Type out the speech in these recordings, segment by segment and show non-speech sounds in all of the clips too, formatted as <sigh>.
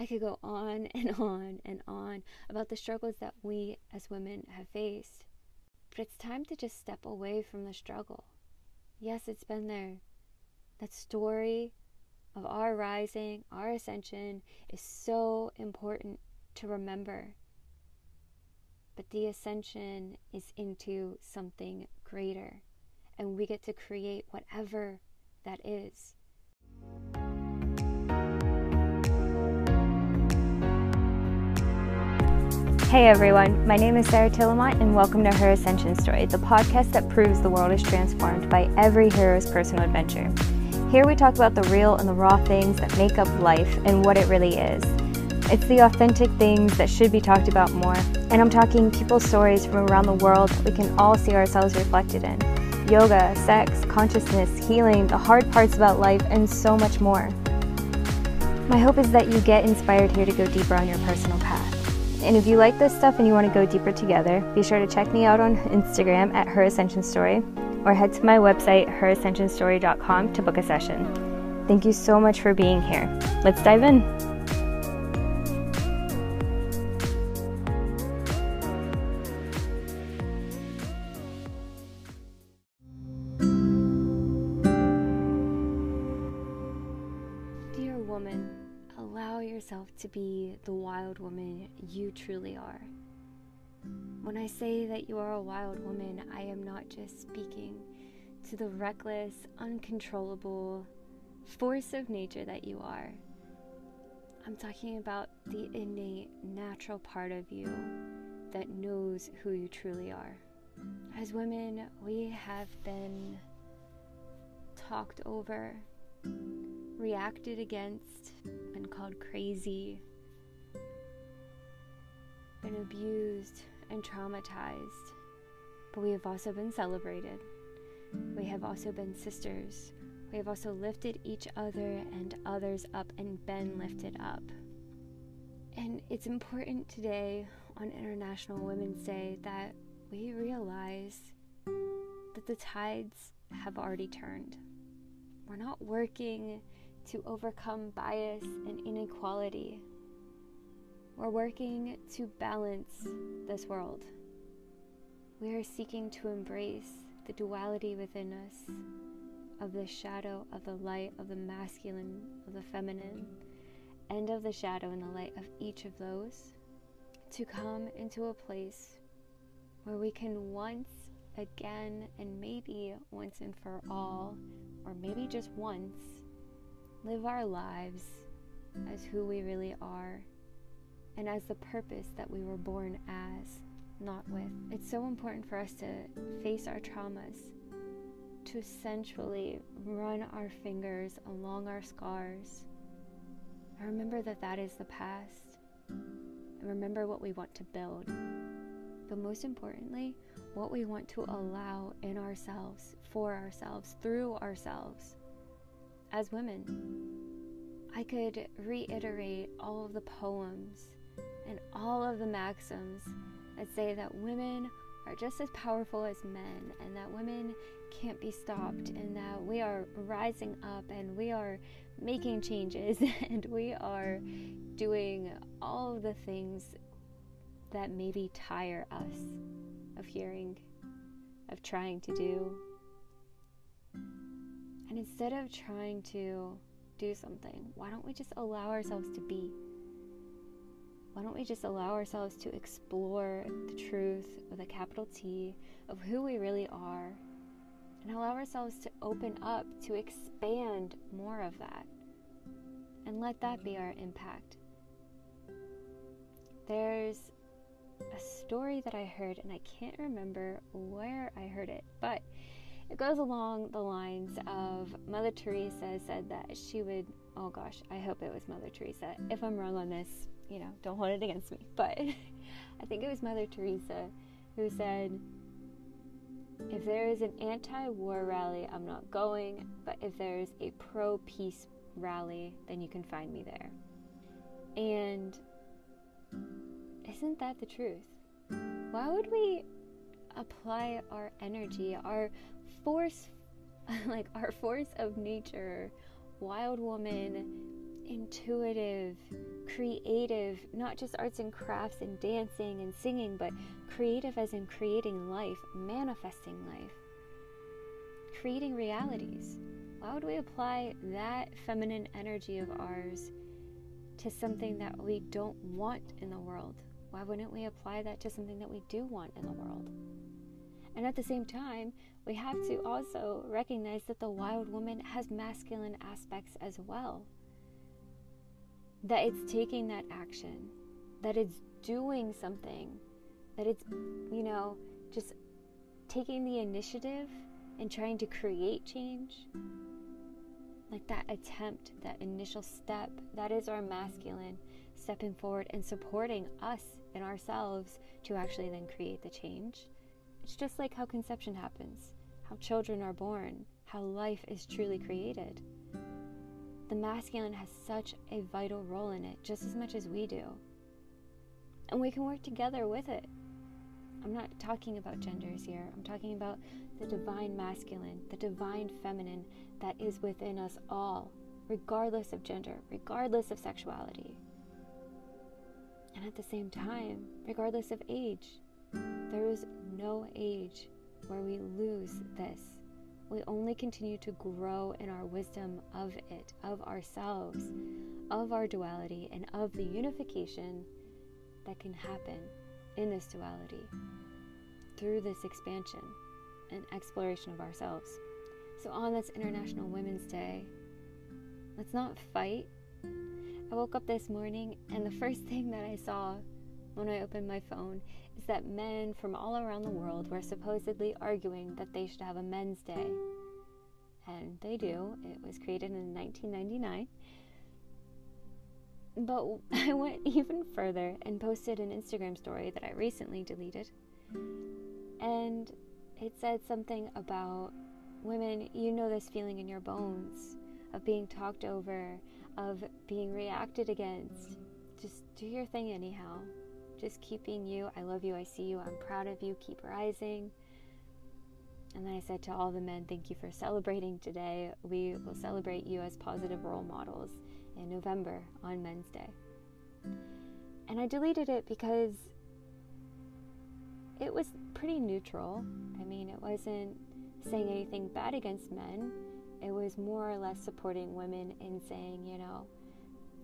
I could go on <laughs> and on and on about the struggles that we as women have faced. But it's time to just step away from the struggle. Yes, it's been there. That story of our rising, our ascension is so important to remember. But the ascension is into something greater, and we get to create whatever that is. Hey everyone, my name is Sarah Tillemont, and welcome to Her Ascension Story, the podcast that proves the world is transformed by every hero's personal adventure. Here we talk about the real and the raw things that make up life and what it really is. It's the authentic things that should be talked about more, and I'm talking people's stories from around the world that we can all see ourselves reflected in yoga, sex, consciousness, healing, the hard parts about life, and so much more. My hope is that you get inspired here to go deeper on your personal path. And if you like this stuff and you want to go deeper together, be sure to check me out on Instagram at Her Ascension Story or head to my website, herascensionstory.com, to book a session. Thank you so much for being here. Let's dive in. Dear woman, allow yourself to be the wild woman you truly are. When I say that you are a wild woman, I am not just speaking to the reckless, uncontrollable force of nature that you are. I'm talking about the innate, natural part of you that knows who you truly are. As women, we have been talked over, reacted against, been called crazy, been abused and traumatized, but we have also been celebrated. We have also been sisters. We have also lifted each other and others up and been lifted up. And it's important today on International Women's Day that we realize that the tides have already turned. We're not working to overcome bias and inequality. We're working to balance this world. We are seeking to embrace the duality within us of the shadow, of the light, of the masculine, of the feminine, and of the shadow and the light of each of those to come into a place where we can once again, and maybe once and for all, or maybe just once, live our lives as who we really are and as the purpose that we were born as, not with. It's so important for us to face our traumas, to sensually run our fingers along our scars. And remember that that is the past. And remember what we want to build. But most importantly, what we want to allow in ourselves, for ourselves, through ourselves as women. I could reiterate all of the poems and all of the maxims that say that women are just as powerful as men and that women can't be stopped and that we are rising up and we are making changes <laughs> and we are doing all of the things that maybe tire us of hearing, of trying to do. And instead of trying to do something, why don't we just allow ourselves to be? why don't we just allow ourselves to explore the truth with a capital T of who we really are and allow ourselves to open up to expand more of that and let that be our impact. There's a story that I heard, and I can't remember where I heard it, but it goes along the lines of Mother Teresa said that she would, oh gosh, I hope it was Mother Teresa. If I'm wrong on this, you know, don't hold it against me. <laughs> But I think it was Mother Teresa who said, if there is an anti war rally, I'm not going, but if there's a pro peace rally, then you can find me there. And isn't that the truth? Why would we apply our energy, our force, <laughs> like our force of nature, wild woman, intuitive, creative, not just arts and crafts and dancing and singing, but creative as in creating life, manifesting life, creating realities. Why would we apply that feminine energy of ours to something that we don't want in the world? Why wouldn't we apply that to something that we do want in the world? And at the same time, we have to also recognize that the wild woman has masculine aspects as well. That it's taking that action, that it's doing something, that it's, you know, just taking the initiative and trying to create change. Like that attempt, that initial step, that is our masculine stepping forward and supporting us and ourselves to actually then create the change. It's just like how conception happens, how children are born, how life is truly created. The masculine has such a vital role in it, just as much as we do. And we can work together with it. I'm not talking about genders here. I'm talking about the divine masculine, the divine feminine that is within us all, regardless of gender, regardless of sexuality. And at the same time, regardless of age, there is no age where we lose this. We only continue to grow in our wisdom of it, of ourselves, of our duality, and of the unification that can happen in this duality through this expansion and exploration of ourselves. So, on this International Women's Day, let's not fight. I woke up this morning, and the <laughs> first thing that I saw when I opened my phone is that men from all around the world were supposedly arguing that they should have a Men's Day. And they do. It was created in 1999. But <laughs> I went even further and posted an Instagram story that I recently deleted. And it said something about women, you know this feeling in your bones of being talked over, of being reacted against. Just do your thing anyhow just keeping you. I love you. I see you. I'm proud of you. Keep rising. And then I said to all the men, Thank you for celebrating today. We will celebrate you as positive role models in November on Men's Day. And I deleted it because it was pretty neutral. I mean, it wasn't saying anything bad against men, it was more or less supporting women in saying, you know,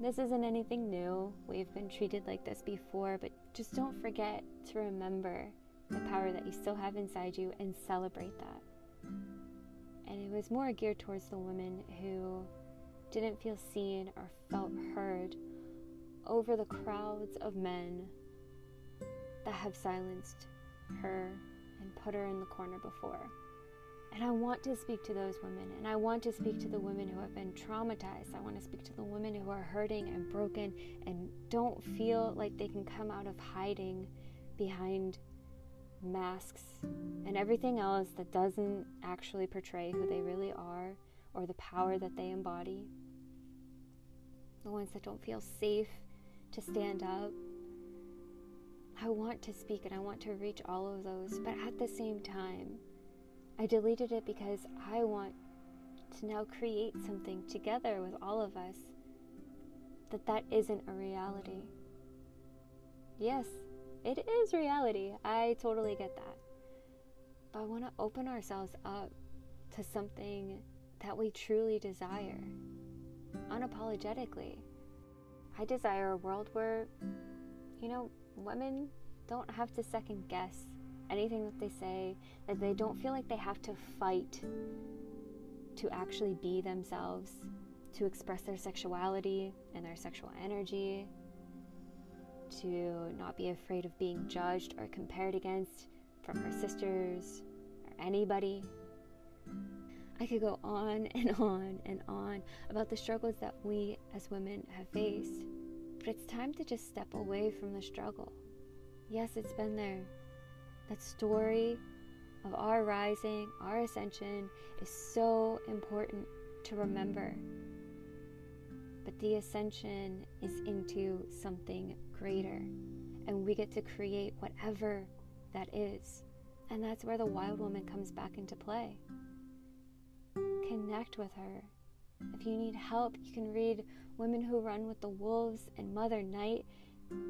this isn't anything new. We've been treated like this before, but just don't forget to remember the power that you still have inside you and celebrate that. And it was more geared towards the women who didn't feel seen or felt heard over the crowds of men that have silenced her and put her in the corner before. And I want to speak to those women, and I want to speak to the women who have been traumatized. I want to speak to the women who are hurting and broken and don't feel like they can come out of hiding behind masks and everything else that doesn't actually portray who they really are or the power that they embody. The ones that don't feel safe to stand up. I want to speak and I want to reach all of those, but at the same time, I deleted it because I want to now create something together with all of us that that isn't a reality. Yes, it is reality. I totally get that. But I want to open ourselves up to something that we truly desire unapologetically. I desire a world where, you know, women don't have to second guess anything that they say, that they don't feel like they have to fight to actually be themselves, to express their sexuality and their sexual energy, to not be afraid of being judged or compared against from her sisters or anybody. I could go on <laughs> and on and on about the struggles that we as women have faced, but it's time to just step away from the struggle. Yes, it's been there. That story of our rising, our ascension is so important to remember. But the ascension is into something greater, and we get to create whatever that is. And that's where the wild woman comes back into play. Connect with her, If you need help, you can read Women Who Run with the Wolves and Mother Night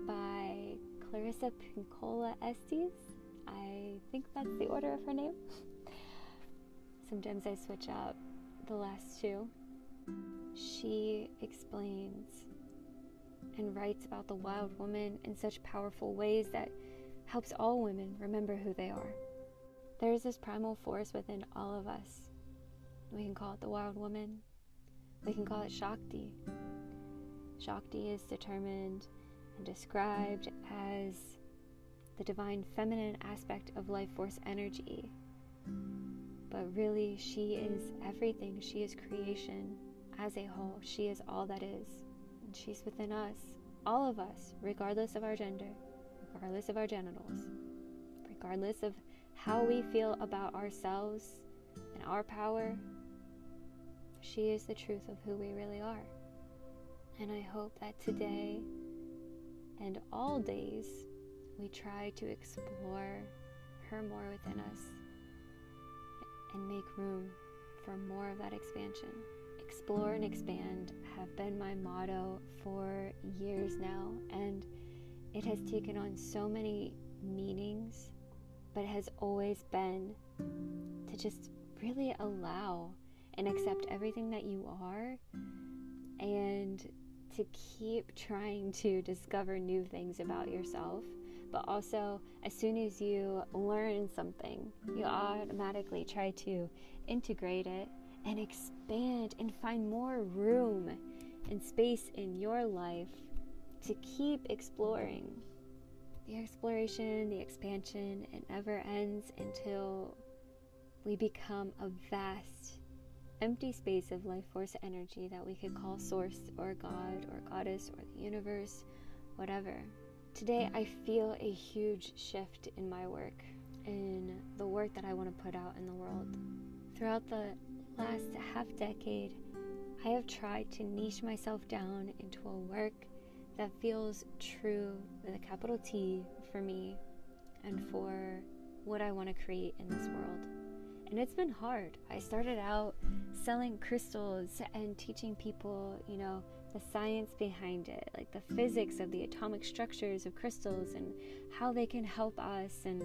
by Clarissa Pinkola Estes. I think that's the order of her name. Sometimes I switch up the last two. She explains and writes about the wild woman in such powerful ways that helps all women remember who they are. There is this primal force within all of us. We can call it the wild woman. We can call it Shakti. Shakti is determined and described as the divine feminine aspect of life force energy. But really, she is everything. She is creation as a whole. She is all that is. And she's within us, all of us, regardless of our gender, regardless of our genitals, regardless of how we feel about ourselves and our power. She is the truth of who we really are. And I hope that today and all days we try to explore her more within us and make room for more of that expansion. Explore and expand have been my motto for years now, and it has taken on so many meanings, but has always been to just really allow and accept everything that you are and to keep trying to discover new things about yourself. But also, as soon as you learn something, you automatically try to integrate it and expand and find more room and space in your life to keep exploring. The exploration, the expansion, it never ends until we become a vast empty space of life force energy that we could call source or God or goddess or the universe, whatever. Today, I feel a huge shift in my work, in the work that I want to put out in the world. Throughout the last half decade, I have tried to niche myself down into a work that feels true with a capital T for me and for what I want to create in this world and it's been hard. I started out selling crystals and teaching people, you know, the science behind it, like the physics of the atomic structures of crystals and how they can help us, and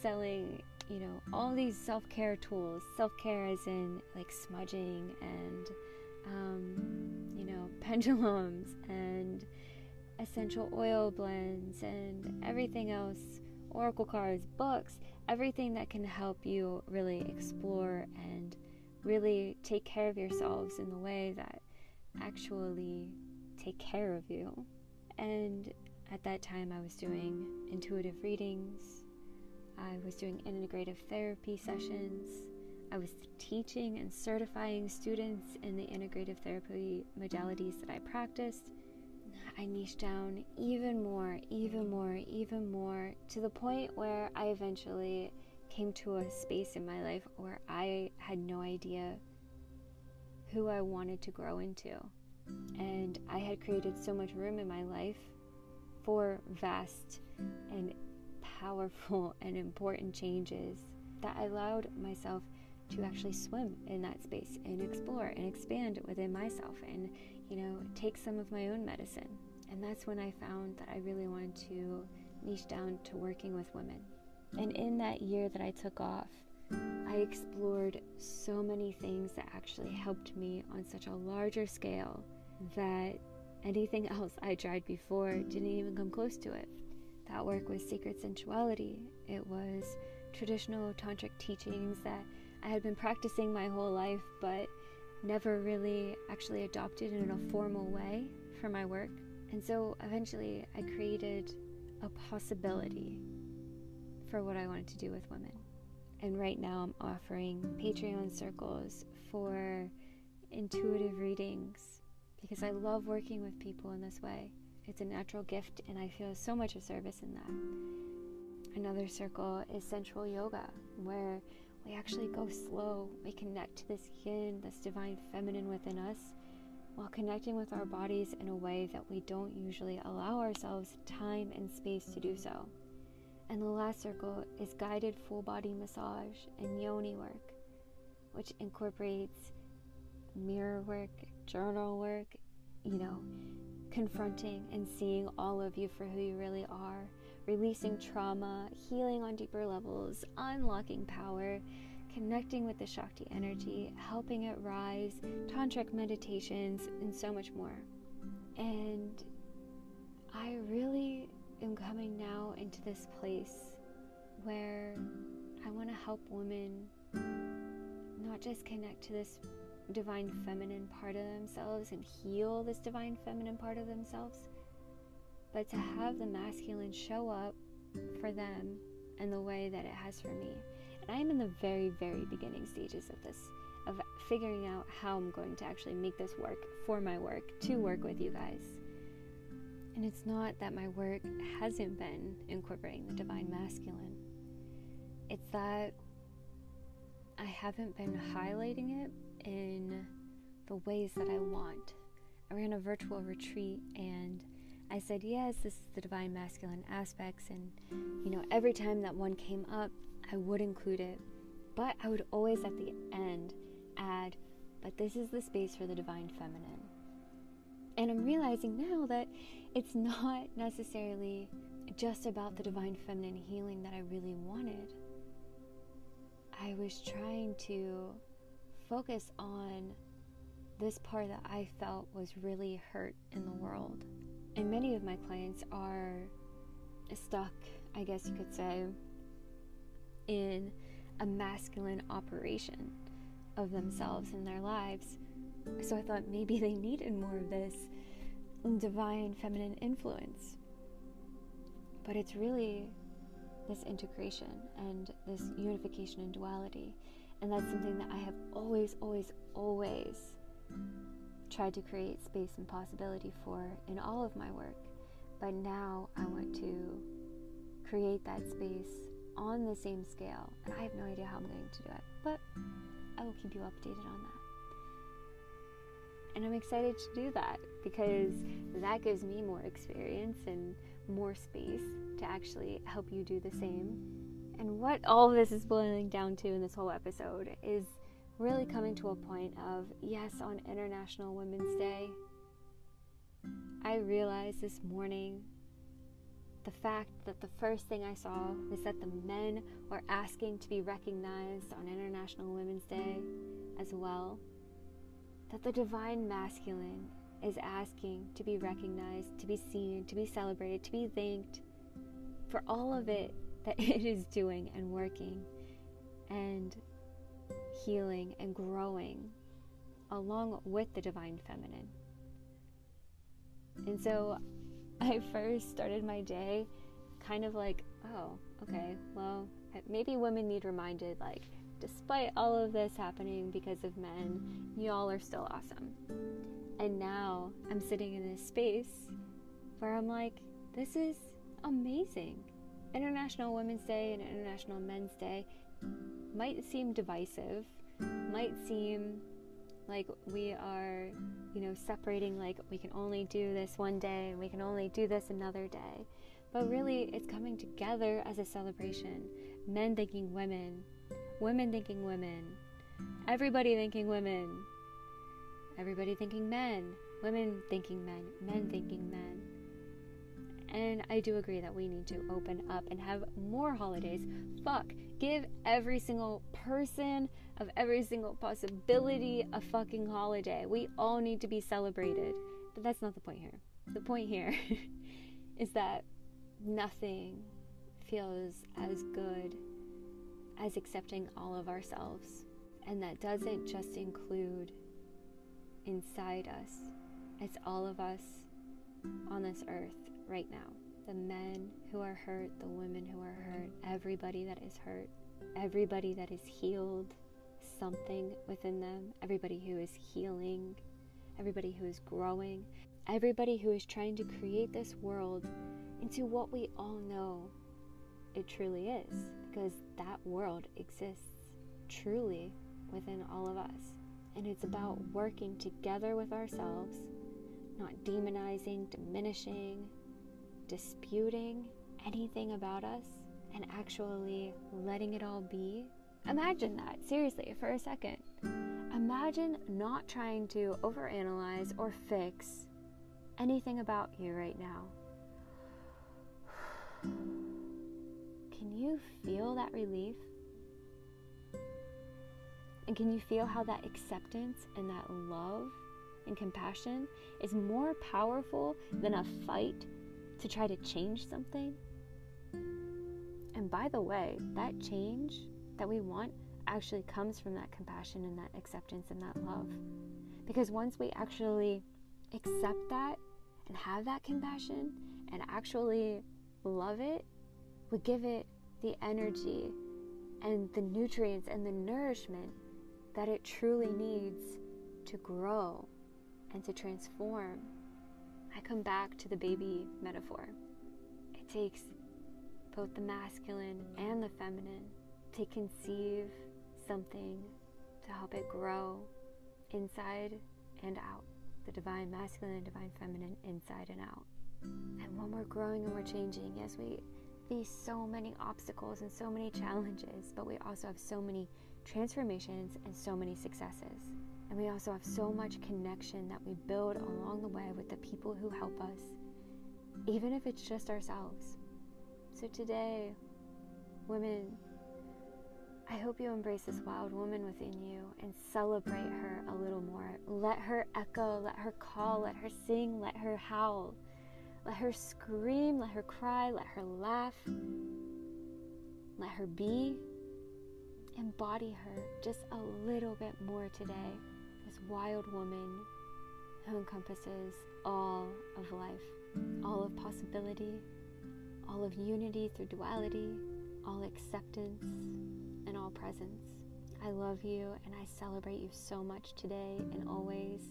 selling, you know, all these self care tools. Self care, as in like smudging and, um, you know, <laughs> pendulums and essential oil blends and everything else oracle cards, books, everything that can help you really explore and really take care of yourselves in the way that actually take care of you. And at that time, I was doing intuitive readings, I was doing integrative therapy sessions, I was teaching and certifying students in the integrative therapy modalities that I practiced. I niched down even more, even more, even more to the point where I eventually came to a space in my life where I had no idea who I wanted to grow into. And I had created so much room in my life for vast and powerful <laughs> and important changes that I allowed myself to actually swim in that space and explore and expand within myself and you know, take some of my own medicine. And that's when I found that I really wanted to niche down to working with women. And in that year that I took off, I explored so many things that actually helped me on such a larger scale that anything <laughs> else I tried before didn't even come close to it. That work was sacred sensuality. It was traditional tantric teachings that I had been practicing my whole life, but never really actually adopted in a formal way for my work. And so eventually I created a possibility for what I wanted to do with women. And right now I'm offering Patreon circles for intuitive readings because I love working with people in this way. It's a natural gift, and I feel so much of service in that. Another circle is sensual yoga, where we actually go slow. We connect to this yin, this divine feminine within us, while connecting with our bodies in a way that we don't usually allow ourselves time and space to do so. And the last circle is guided full body massage and yoni work, which incorporates mirror work, journal work, you know, confronting and seeing all of you for who you really are, releasing trauma, healing on deeper levels, unlocking power, connecting with the Shakti energy, helping it rise, tantric meditations, and so much more. And I really am coming now into this place where I want to help women not just connect to this divine feminine part of themselves and heal this divine feminine part of themselves, but to have the masculine show up for them in the way that it has for me. And I'm in the very, very beginning stages of this, of figuring out how I'm going to actually make this work for my work, to work with you guys. And it's not that my work hasn't been incorporating the divine masculine, it's that I haven't been highlighting it in the ways that I want. I ran a virtual retreat and I said, yes, this is the divine masculine aspects. And, you know, every time that one came up, I would include it. But I would always at the end add, but this is the space for the divine feminine. And I'm realizing now that it's not necessarily just about the divine feminine healing that I really wanted. I was trying to focus on this part that I felt was really hurt in the world. And many of my clients are stuck, I guess you could say, in a masculine operation of themselves in their lives. So I thought maybe they needed more of this divine feminine influence. But it's really this integration and this unification and duality. And that's something that I have always, always, always tried to create space and possibility for in all of my work. But now I want to create that space on the same scale. And I have no idea how I'm going to do it, but I will keep you updated on that. And I'm excited to do that because that gives me more experience and more space to actually help you do the same. And what all this is boiling down to in this whole episode is really coming to a point of yes, on International Women's Day, I realized this morning the fact that the first thing I saw was that the men were asking to be recognized on International Women's Day as well. That the divine masculine is asking to be recognized, to be seen, to be celebrated, to be thanked for all of it that <laughs> it is doing and working and healing and growing along with the divine feminine. And so <laughs> I first started my day kind of like, oh, okay, well, maybe women need reminded, like, despite all of this happening because of men, y'all are still awesome. And now I'm sitting in this space where I'm like, this is amazing. International Women's Day and International Men's Day might seem divisive, might seem like we are, you know, separating like we can only do this one day and we can only do this another day. But really, it's coming together as a celebration. Men thanking women, women thinking women, everybody thinking women, everybody thinking men, women thinking men, men thinking men. And I do agree that we need to open up and have more holidays. Fuck, give every single person of every single possibility a fucking holiday. We all need to be celebrated. But that's not the point here. The point here <laughs> is that nothing feels as good as accepting all of ourselves. And that doesn't just include inside us, it's all of us on this earth right now. The men who are hurt, the women who are hurt, everybody that is hurt, everybody that is healed, something within them, everybody who is healing, everybody who is growing, everybody who is trying to create this world into what we all know it truly is, because that world exists truly within all of us. And it's about working together with ourselves, not demonizing, diminishing, disputing anything about us, and actually letting it all be Imagine that, seriously, for a second. Imagine not trying to overanalyze or fix anything about you right now. <sighs> <sighs> Can you feel that relief? And can you feel how that acceptance and that love and compassion is more powerful than a fight to try to change something? And by the way, that change that we want actually comes from that compassion and that acceptance and that love. Because once we actually accept that and have that compassion and actually love it, we give it the energy and the nutrients and the nourishment that it truly needs to grow and to transform. I come back to the baby metaphor. It takes both the masculine and the feminine to conceive something to help it grow inside and out. The divine masculine and divine feminine inside and out. And when we're growing and we're changing, yes, we face so many obstacles and so many challenges, but we also have so many transformations and so many successes. And we also have so much connection that we build along the way with the people who help us, even if it's just ourselves. So today, women, I hope you embrace this wild woman within you and celebrate her a little more. Let her echo, let her call, let her sing, let her howl. Let her scream, let her cry, let her laugh. Let her be. Embody her just a little bit more today. This wild woman who encompasses all of life, all of possibility, all of unity through duality, all acceptance, and all presence. I love you and I celebrate you so much today and always.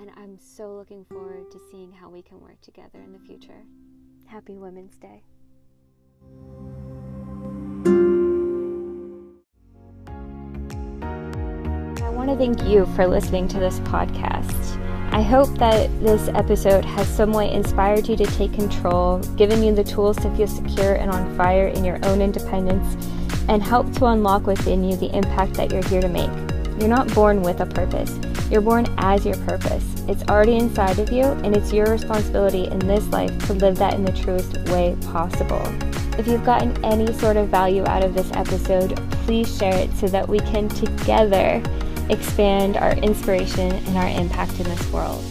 And I'm so looking forward to seeing how we can work together in the future. Happy Women's Day. I want to thank you for listening to this podcast. I hope that this episode has some way inspired you to take control, given you the tools to feel secure and on fire in your own independence, and help to unlock within you the impact that you're here to make. You're not born with a purpose, you're born as your purpose. It's already inside of you, and it's your responsibility in this life to live that in the truest way possible. If you've gotten any sort of value out of this episode, please share it so that we can together expand our inspiration and our impact in this world.